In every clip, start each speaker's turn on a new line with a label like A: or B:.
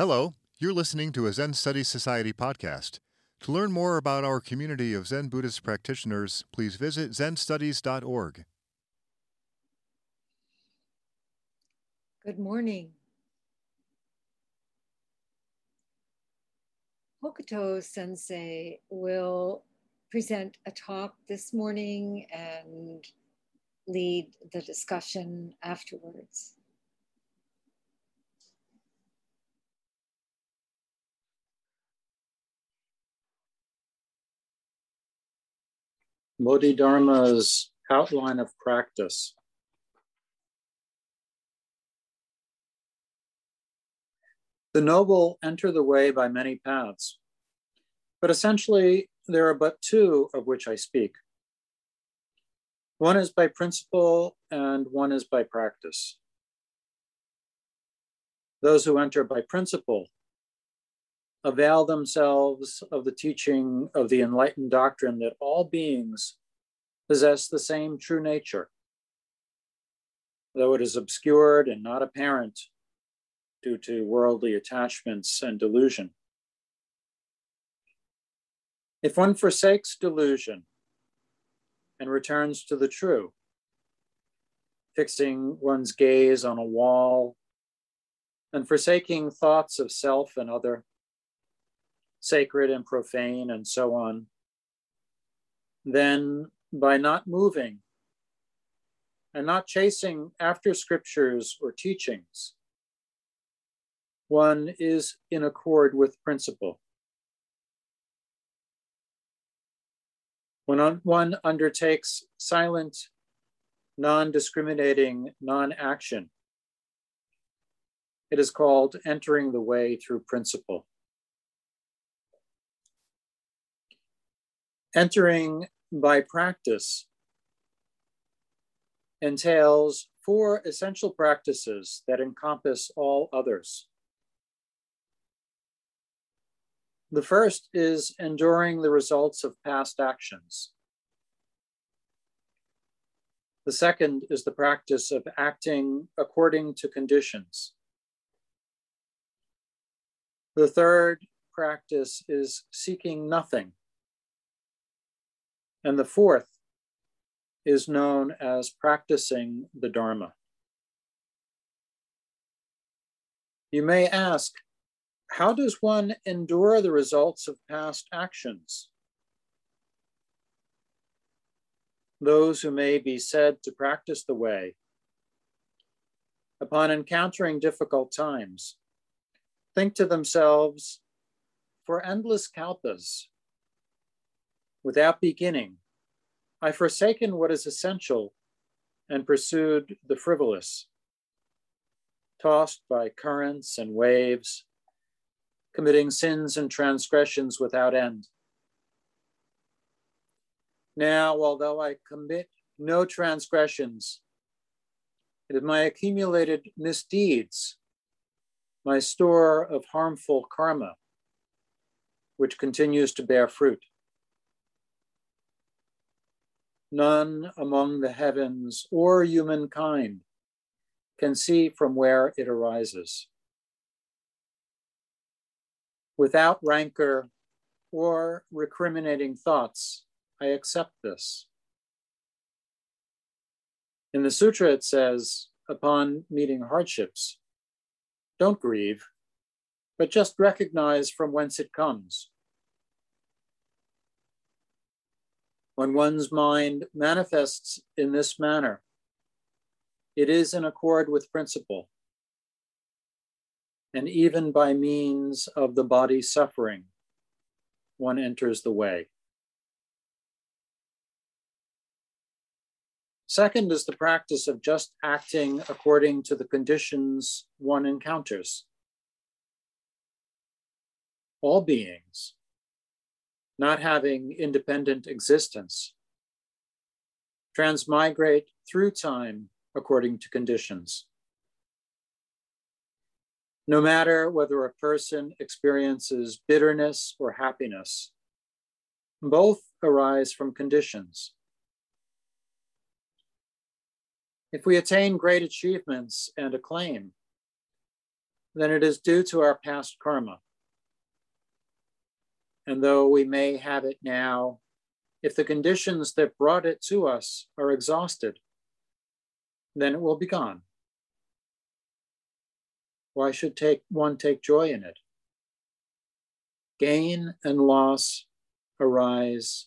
A: Hello, you're listening to a Zen Studies Society podcast. To learn more about our community of Zen Buddhist practitioners, please visit zenstudies.org.
B: Good morning. Hokuto sensei will present a talk this morning and lead the discussion afterwards.
C: Bodhidharma's outline of practice. The noble enter the way by many paths, but essentially there are but two of which I speak. One is by principle and one is by practice. Those who enter by principle avail themselves of the teaching of the enlightened doctrine that all beings possess the same true nature, though it is obscured and not apparent due to worldly attachments and delusion. If one forsakes delusion and returns to the true, fixing one's gaze on a wall and forsaking thoughts of self and other, sacred and profane, and so on, then by not moving and not chasing after scriptures or teachings, one is in accord with principle. When one undertakes silent, non discriminating non action, it is called entering the way through principle. Entering by practice entails four essential practices that encompass all others. The first is enduring the results of past actions. The second is the practice of acting according to conditions. The third practice is seeking nothing and the fourth is known as practicing the Dharma. You may ask, how does one endure the results of past actions? Those who may be said to practice the way, upon encountering difficult times, think to themselves, for endless kalpas, without beginning. I've forsaken what is essential and pursued the frivolous, tossed by currents and waves, committing sins and transgressions without end. Now, although I commit no transgressions, it is my accumulated misdeeds, my store of harmful karma, which continues to bear fruit. None among the heavens or humankind can see from where it arises. Without rancor or recriminating thoughts, I accept this. In the sutra, it says, upon meeting hardships, don't grieve, but just recognize from whence it comes. When one's mind manifests in this manner, it is in accord with principle. And even by means of the body suffering, one enters the way. Second is the practice of just acting according to the conditions one encounters. All beings, not having independent existence, transmigrate through time according to conditions. No matter whether a person experiences bitterness or happiness, both arise from conditions. If we attain great achievements and acclaim, then it is due to our past karma. And though we may have it now, if the conditions that brought it to us are exhausted, then it will be gone. Why should take one take joy in it? Gain and loss arise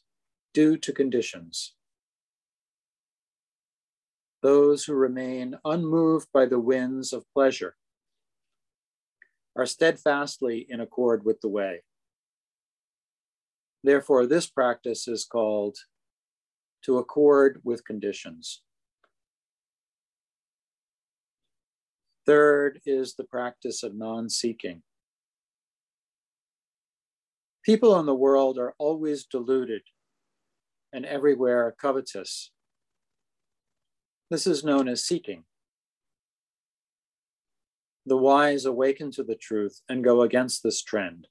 C: due to conditions. Those who remain unmoved by the winds of pleasure are steadfastly in accord with the way. Therefore, this practice is called to accord with conditions. Third is the practice of non seeking. People in the world are always deluded and everywhere covetous. This is known as seeking. The wise awaken to the truth and go against this trend.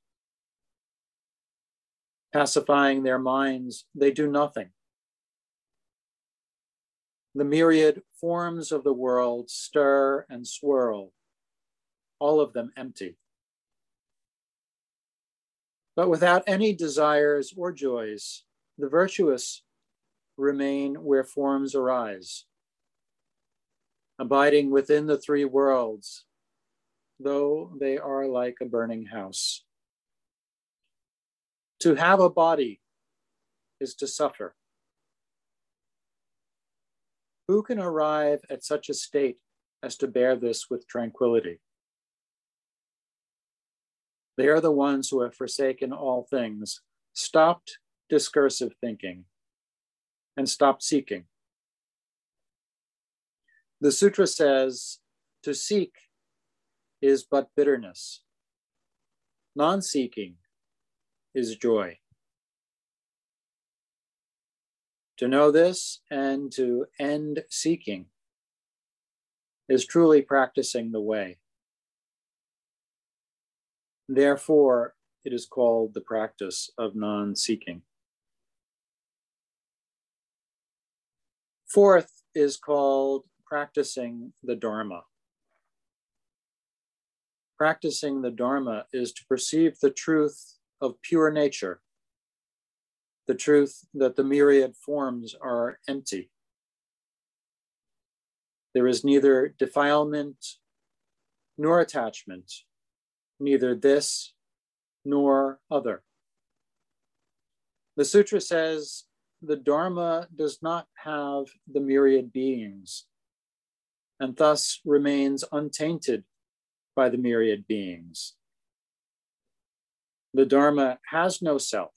C: Pacifying their minds, they do nothing. The myriad forms of the world stir and swirl, all of them empty. But without any desires or joys, the virtuous remain where forms arise, abiding within the three worlds, though they are like a burning house. To have a body is to suffer. Who can arrive at such a state as to bear this with tranquility? They are the ones who have forsaken all things, stopped discursive thinking, and stopped seeking. The sutra says to seek is but bitterness, non seeking is joy. To know this and to end seeking is truly practicing the way. Therefore, it is called the practice of non seeking. Fourth is called practicing the Dharma. Practicing the Dharma is to perceive the truth of pure nature the truth that the myriad forms are empty. There is neither defilement nor attachment, neither this nor other. The sutra says the Dharma does not have the myriad beings and thus remains untainted by the myriad beings. The Dharma has no self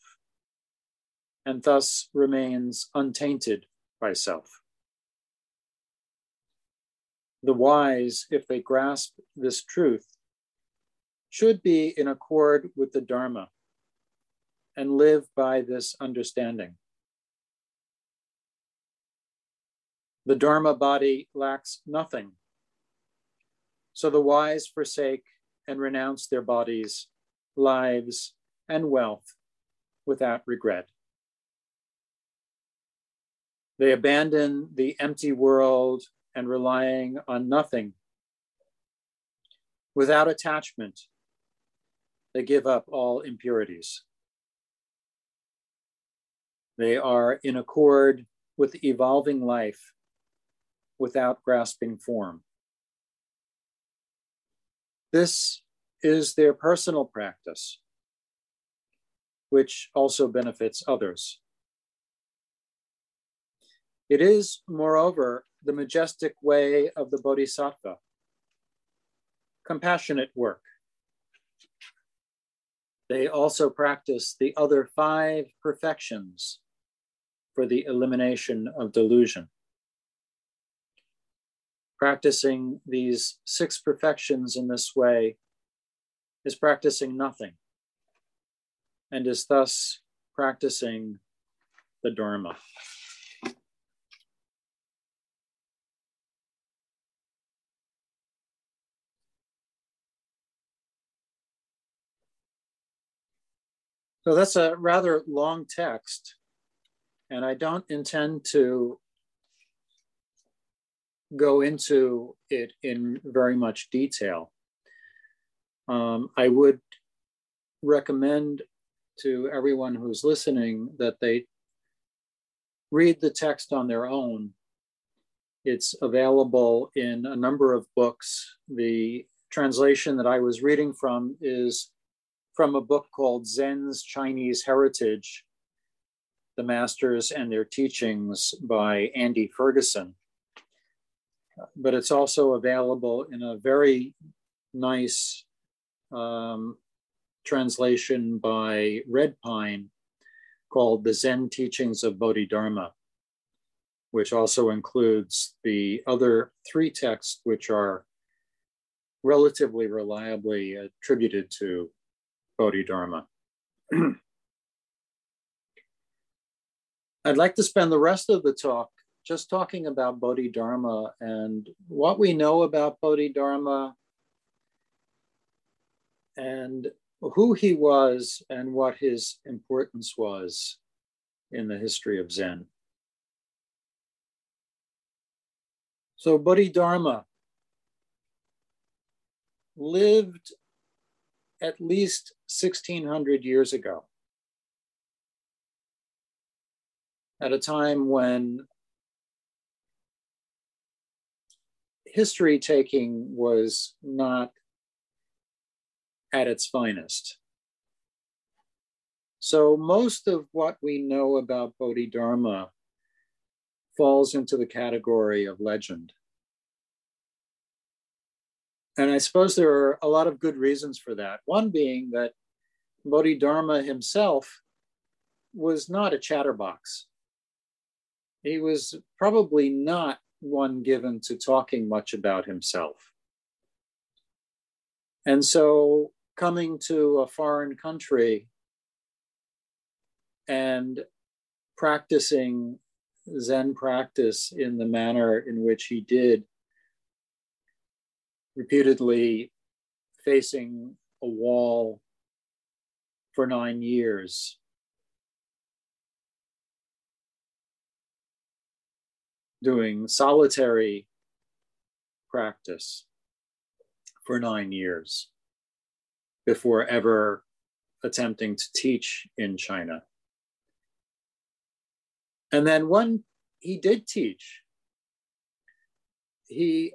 C: and thus remains untainted by self. The wise, if they grasp this truth, should be in accord with the Dharma and live by this understanding. The Dharma body lacks nothing. So the wise forsake and renounce their bodies, lives, and wealth without regret. They abandon the empty world and relying on nothing. Without attachment, they give up all impurities. They are in accord with evolving life without grasping form. This is their personal practice, which also benefits others. It is, moreover, the majestic way of the Bodhisattva, compassionate work. They also practice the other five perfections for the elimination of delusion. Practicing these six perfections in this way is practicing nothing and is thus practicing the Dharma. So that's a rather long text, and I don't intend to go into it in very much detail. Um, I would recommend to everyone who's listening that they read the text on their own. It's available in a number of books. The translation that I was reading from is from a book called Zen's Chinese Heritage The Masters and Their Teachings by Andy Ferguson. But it's also available in a very nice um, translation by Red Pine called The Zen Teachings of Bodhidharma, which also includes the other three texts, which are relatively reliably attributed to Bodhidharma. I'd like to spend the rest of the talk just talking about Bodhidharma and what we know about Bodhidharma and who he was and what his importance was in the history of Zen. So, Bodhidharma lived at least 1600 years ago, at a time when history taking was not at its finest. So, most of what we know about Bodhidharma falls into the category of legend. And I suppose there are a lot of good reasons for that. One being that Bodhidharma himself was not a chatterbox. He was probably not one given to talking much about himself. And so, coming to a foreign country and practicing Zen practice in the manner in which he did repeatedly facing a wall for nine years. Doing solitary practice for nine years before ever attempting to teach in China. And then when he did teach, he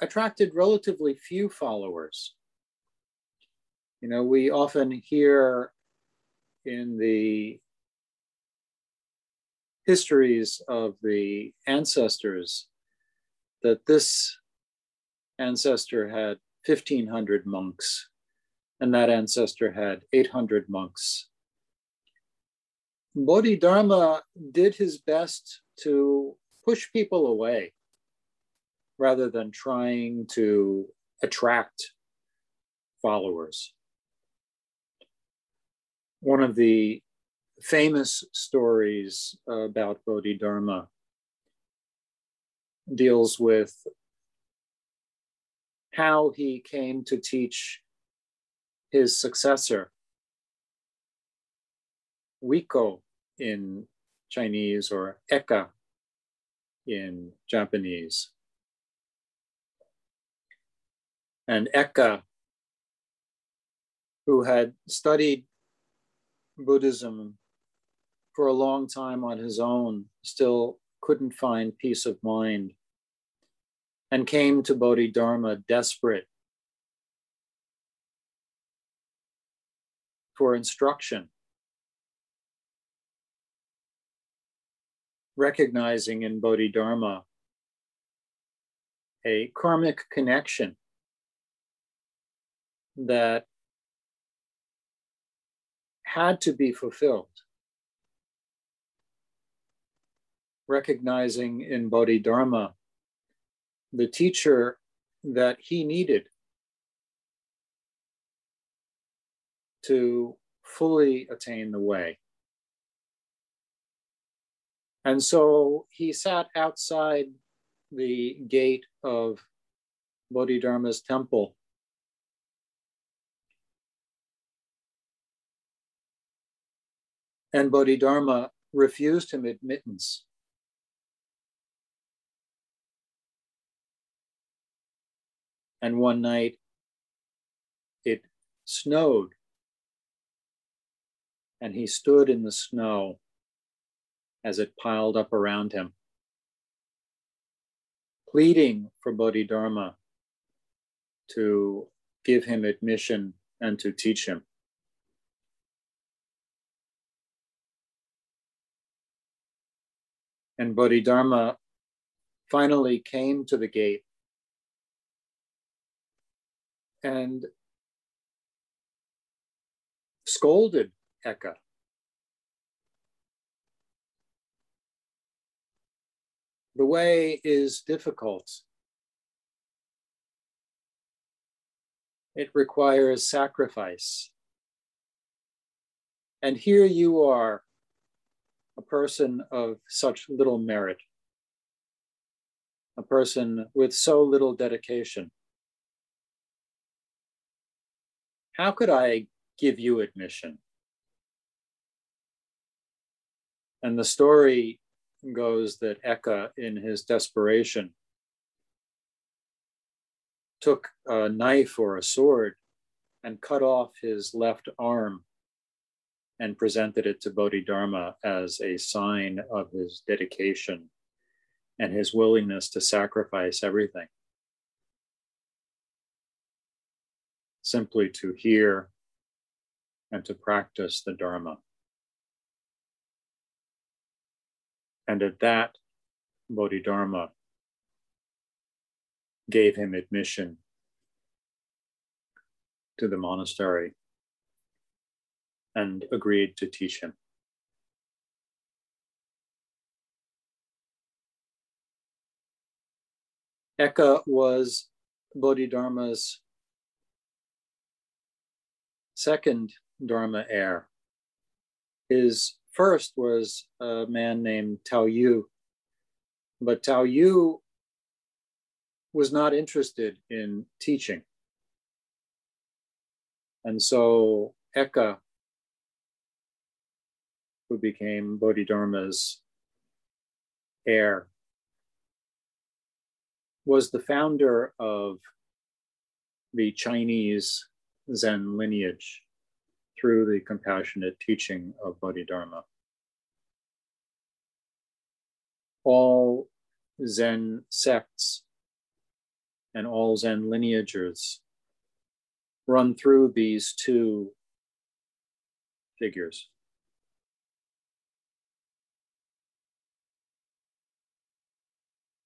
C: attracted relatively few followers. You know, we often hear in the histories of the ancestors that this ancestor had 1500 monks and that ancestor had 800 monks. Bodhidharma did his best to push people away rather than trying to attract followers. One of the famous stories about Bodhidharma deals with how he came to teach his successor, Huike in Chinese or Eka in Japanese. and Eka, who had studied Buddhism for a long time on his own, still couldn't find peace of mind, and came to Bodhidharma desperate for instruction. Recognizing in Bodhidharma a karmic connection that had to be fulfilled. Recognizing in Bodhidharma the teacher that he needed to fully attain the way. And so he sat outside the gate of Bodhidharma's temple and Bodhidharma refused him admittance. And one night it snowed, and he stood in the snow as it piled up around him, pleading for Bodhidharma to give him admission and to teach him. And Bodhidharma finally came to the gate and scolded Eka. The way is difficult. It requires sacrifice. And here you are, a person of such little merit, a person with so little dedication. How could I give you admission? And the story goes that Eka, in his desperation, took a knife or a sword and cut off his left arm and presented it to Bodhidharma as a sign of his dedication and his willingness to sacrifice everything. Simply to hear and to practice the Dharma. And at that, Bodhidharma gave him admission to the monastery and agreed to teach him. Eka was Bodhidharma's second Dharma heir. His first was a man named Tao Yu, but Tao Yu was not interested in teaching. And so Eka who became Bodhidharma's heir, was the founder of the Chinese Zen lineage through the compassionate teaching of Bodhidharma. All Zen sects and all Zen lineages run through these two figures.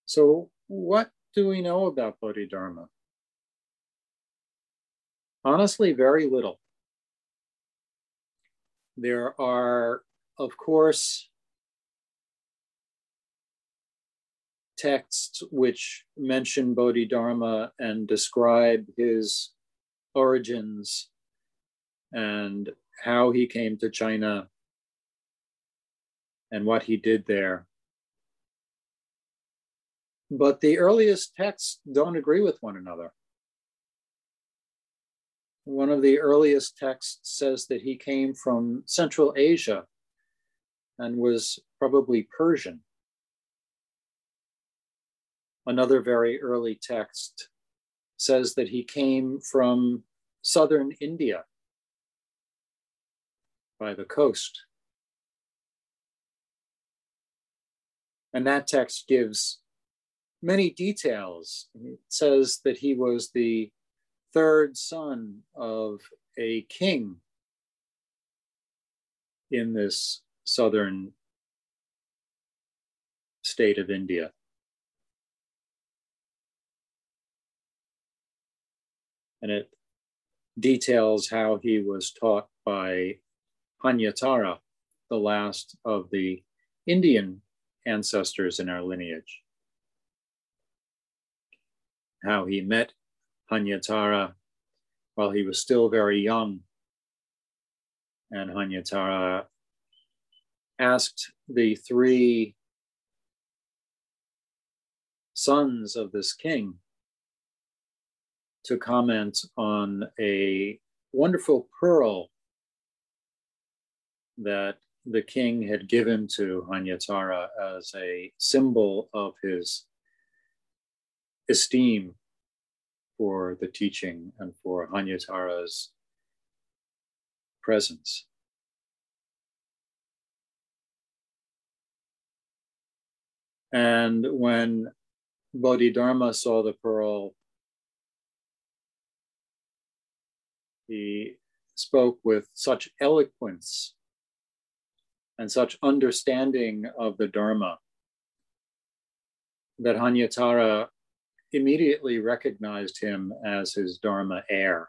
C: So, what do we know about Bodhidharma? Honestly, very little. There are, of course, texts which mention Bodhidharma and describe his origins and how he came to China and what he did there. But the earliest texts don't agree with one another. One of the earliest texts says that he came from Central Asia and was probably Persian. Another very early text says that he came from southern India by the coast. And that text gives many details. It says that he was the third son of a king in this southern state of India. And it details how he was taught by Hanyatara, the last of the Indian ancestors in our lineage how he met Hanyatara while he was still very young. And Hanyatara asked the three sons of this king to comment on a wonderful pearl that the king had given to Hanyatara as a symbol of his esteem for the teaching and for Hanyatara's presence. And when Bodhidharma saw the pearl, he spoke with such eloquence and such understanding of the Dharma that Hanyatara immediately recognized him as his Dharma heir.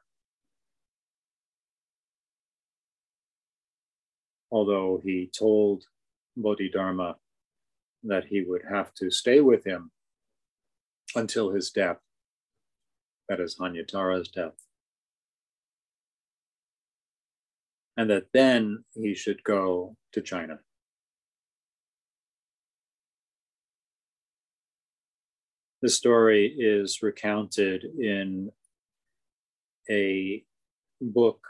C: Although he told Bodhidharma that he would have to stay with him until his death, that is Hanyatara's death. And that then he should go to China. The story is recounted in a book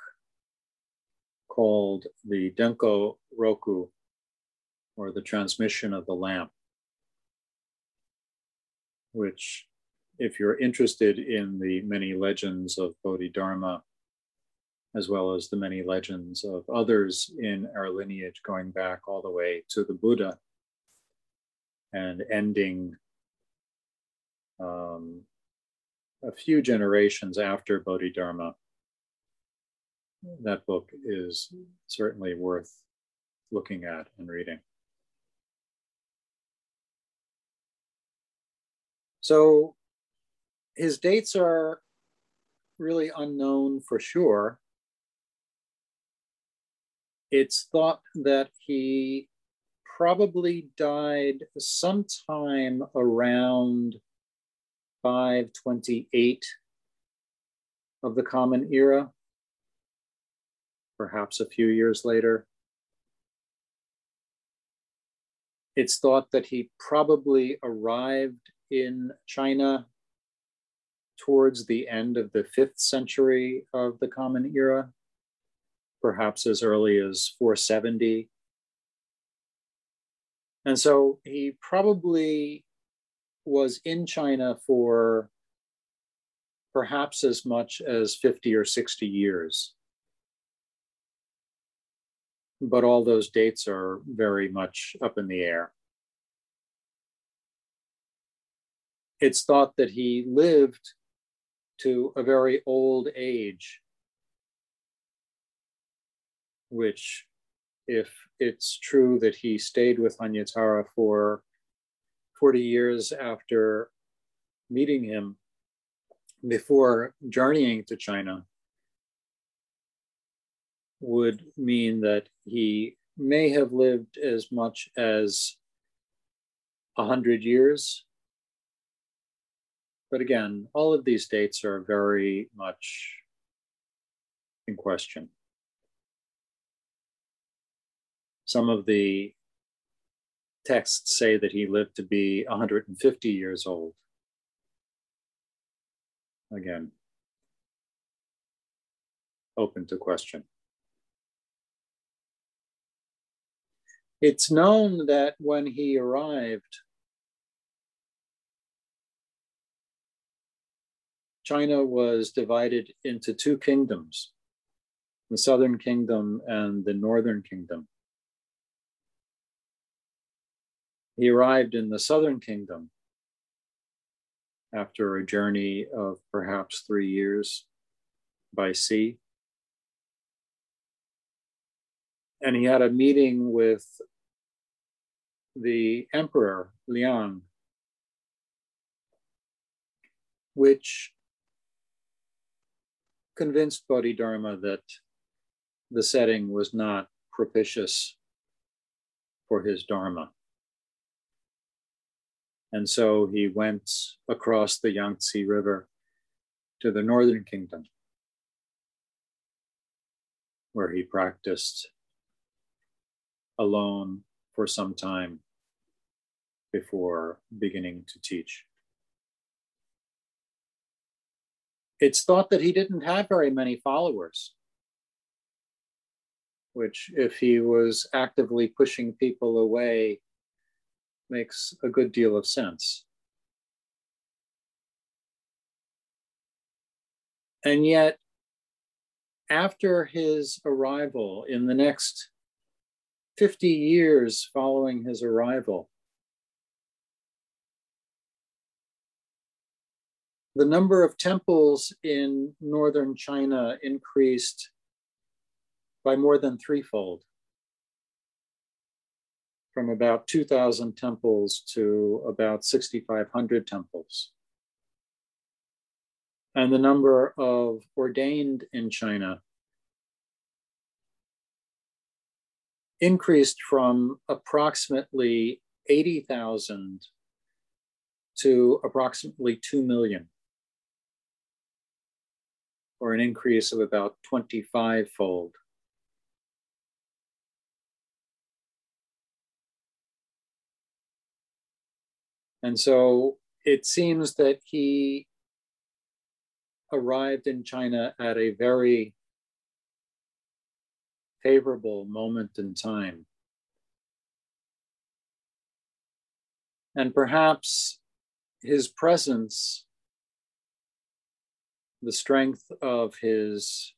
C: called the Denko Roku, or the transmission of the lamp, which, if you're interested in the many legends of Bodhidharma, as well as the many legends of others in our lineage going back all the way to the Buddha and ending um, a few generations after Bodhidharma. That book is certainly worth looking at and reading. So his dates are really unknown for sure. It's thought that he probably died sometime around 528 of the Common Era, perhaps a few years later. It's thought that he probably arrived in China towards the end of the fifth century of the Common Era, perhaps as early as 470. And so he probably was in China for perhaps as much as 50 or 60 years. But all those dates are very much up in the air. It's thought that he lived to a very old age, which, if it's true that he stayed with Hanyatara for 40 years after meeting him before journeying to China would mean that he may have lived as much as a hundred years. But again, all of these dates are very much in question. Some of the texts say that he lived to be 150 years old. Again, open to question. It's known that when he arrived, China was divided into two kingdoms the southern kingdom and the northern kingdom. He arrived in the southern kingdom after a journey of perhaps three years by sea. And he had a meeting with the emperor, Liang, which convinced Bodhidharma that the setting was not propitious for his Dharma. And so he went across the Yangtze River to the Northern Kingdom, where he practiced alone for some time before beginning to teach. It's thought that he didn't have very many followers, which, if he was actively pushing people away makes a good deal of sense. And yet, after his arrival, in the next 50 years following his arrival, the number of temples in northern China increased by more than threefold from about 2,000 temples to about 6,500 temples. And the number of ordained in China increased from approximately 80,000 to approximately 2 million, or an increase of about 25 fold. And so it seems that he arrived in China at a very favorable moment in time. And perhaps his presence, the strength of his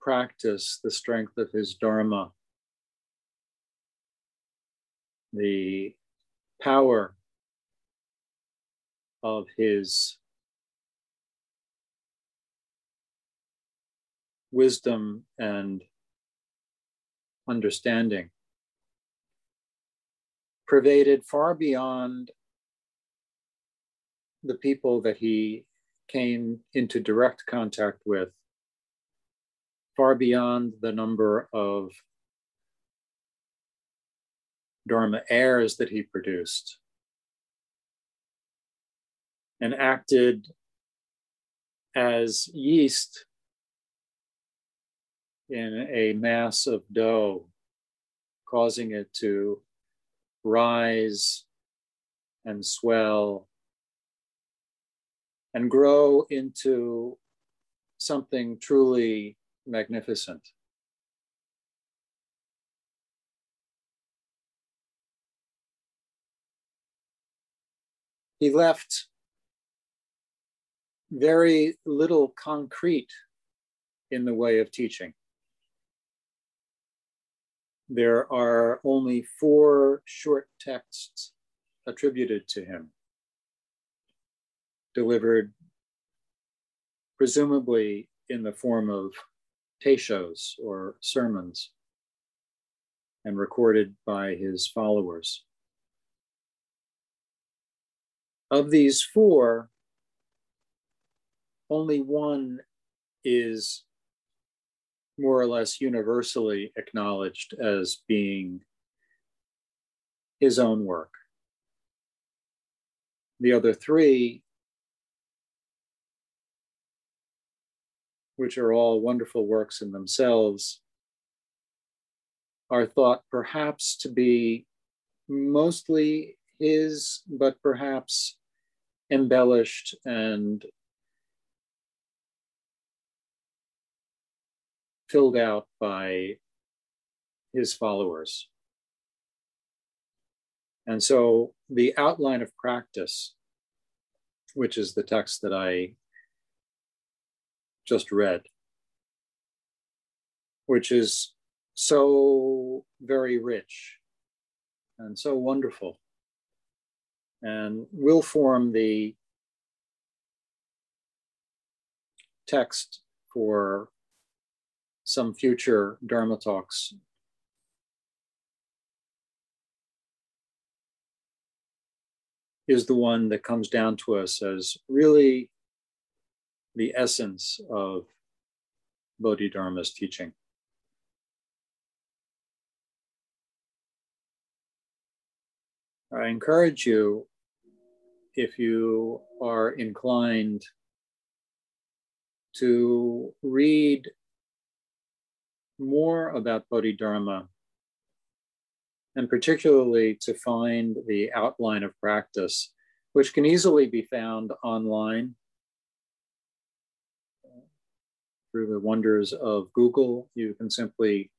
C: practice, the strength of his Dharma, the power of his wisdom and understanding pervaded far beyond the people that he came into direct contact with, far beyond the number of Dharma heirs that he produced and acted as yeast in a mass of dough, causing it to rise and swell and grow into something truly magnificent. He left very little concrete in the way of teaching. There are only four short texts attributed to him, delivered presumably in the form of teishos or sermons and recorded by his followers. Of these four, only one is more or less universally acknowledged as being his own work. The other three, which are all wonderful works in themselves, are thought perhaps to be mostly his, but perhaps embellished and filled out by his followers. And so the outline of practice, which is the text that I just read, which is so very rich and so wonderful, and will form the text for some future Dharma talks. Is the one that comes down to us as really the essence of Bodhidharma's teaching. I encourage you, if you are inclined, to read more about Bodhidharma, and particularly to find the outline of practice, which can easily be found online through the wonders of Google. You can simply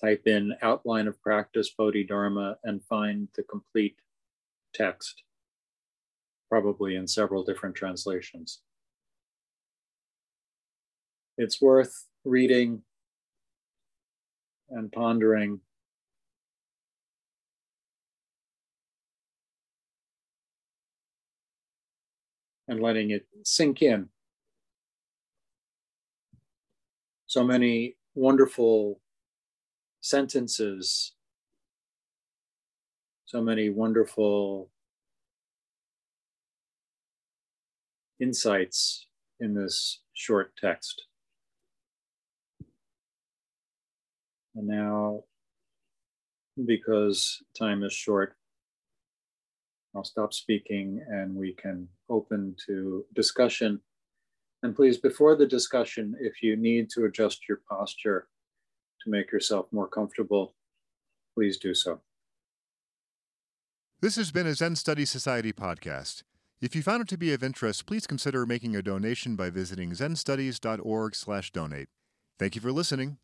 C: type in outline of practice Bodhidharma and find the complete text, probably in several different translations. It's worth reading and pondering. And letting it sink in. So many wonderful sentences, so many wonderful insights in this short text. And now, because time is short, I'll stop speaking and we can open to discussion. And please, before the discussion, if you need to adjust your posture to make yourself more comfortable, please do so.
A: This has been a Zen Study Society podcast. If you found it to be of interest, please consider making a donation by visiting zenstudies.org/donate. Thank you for listening.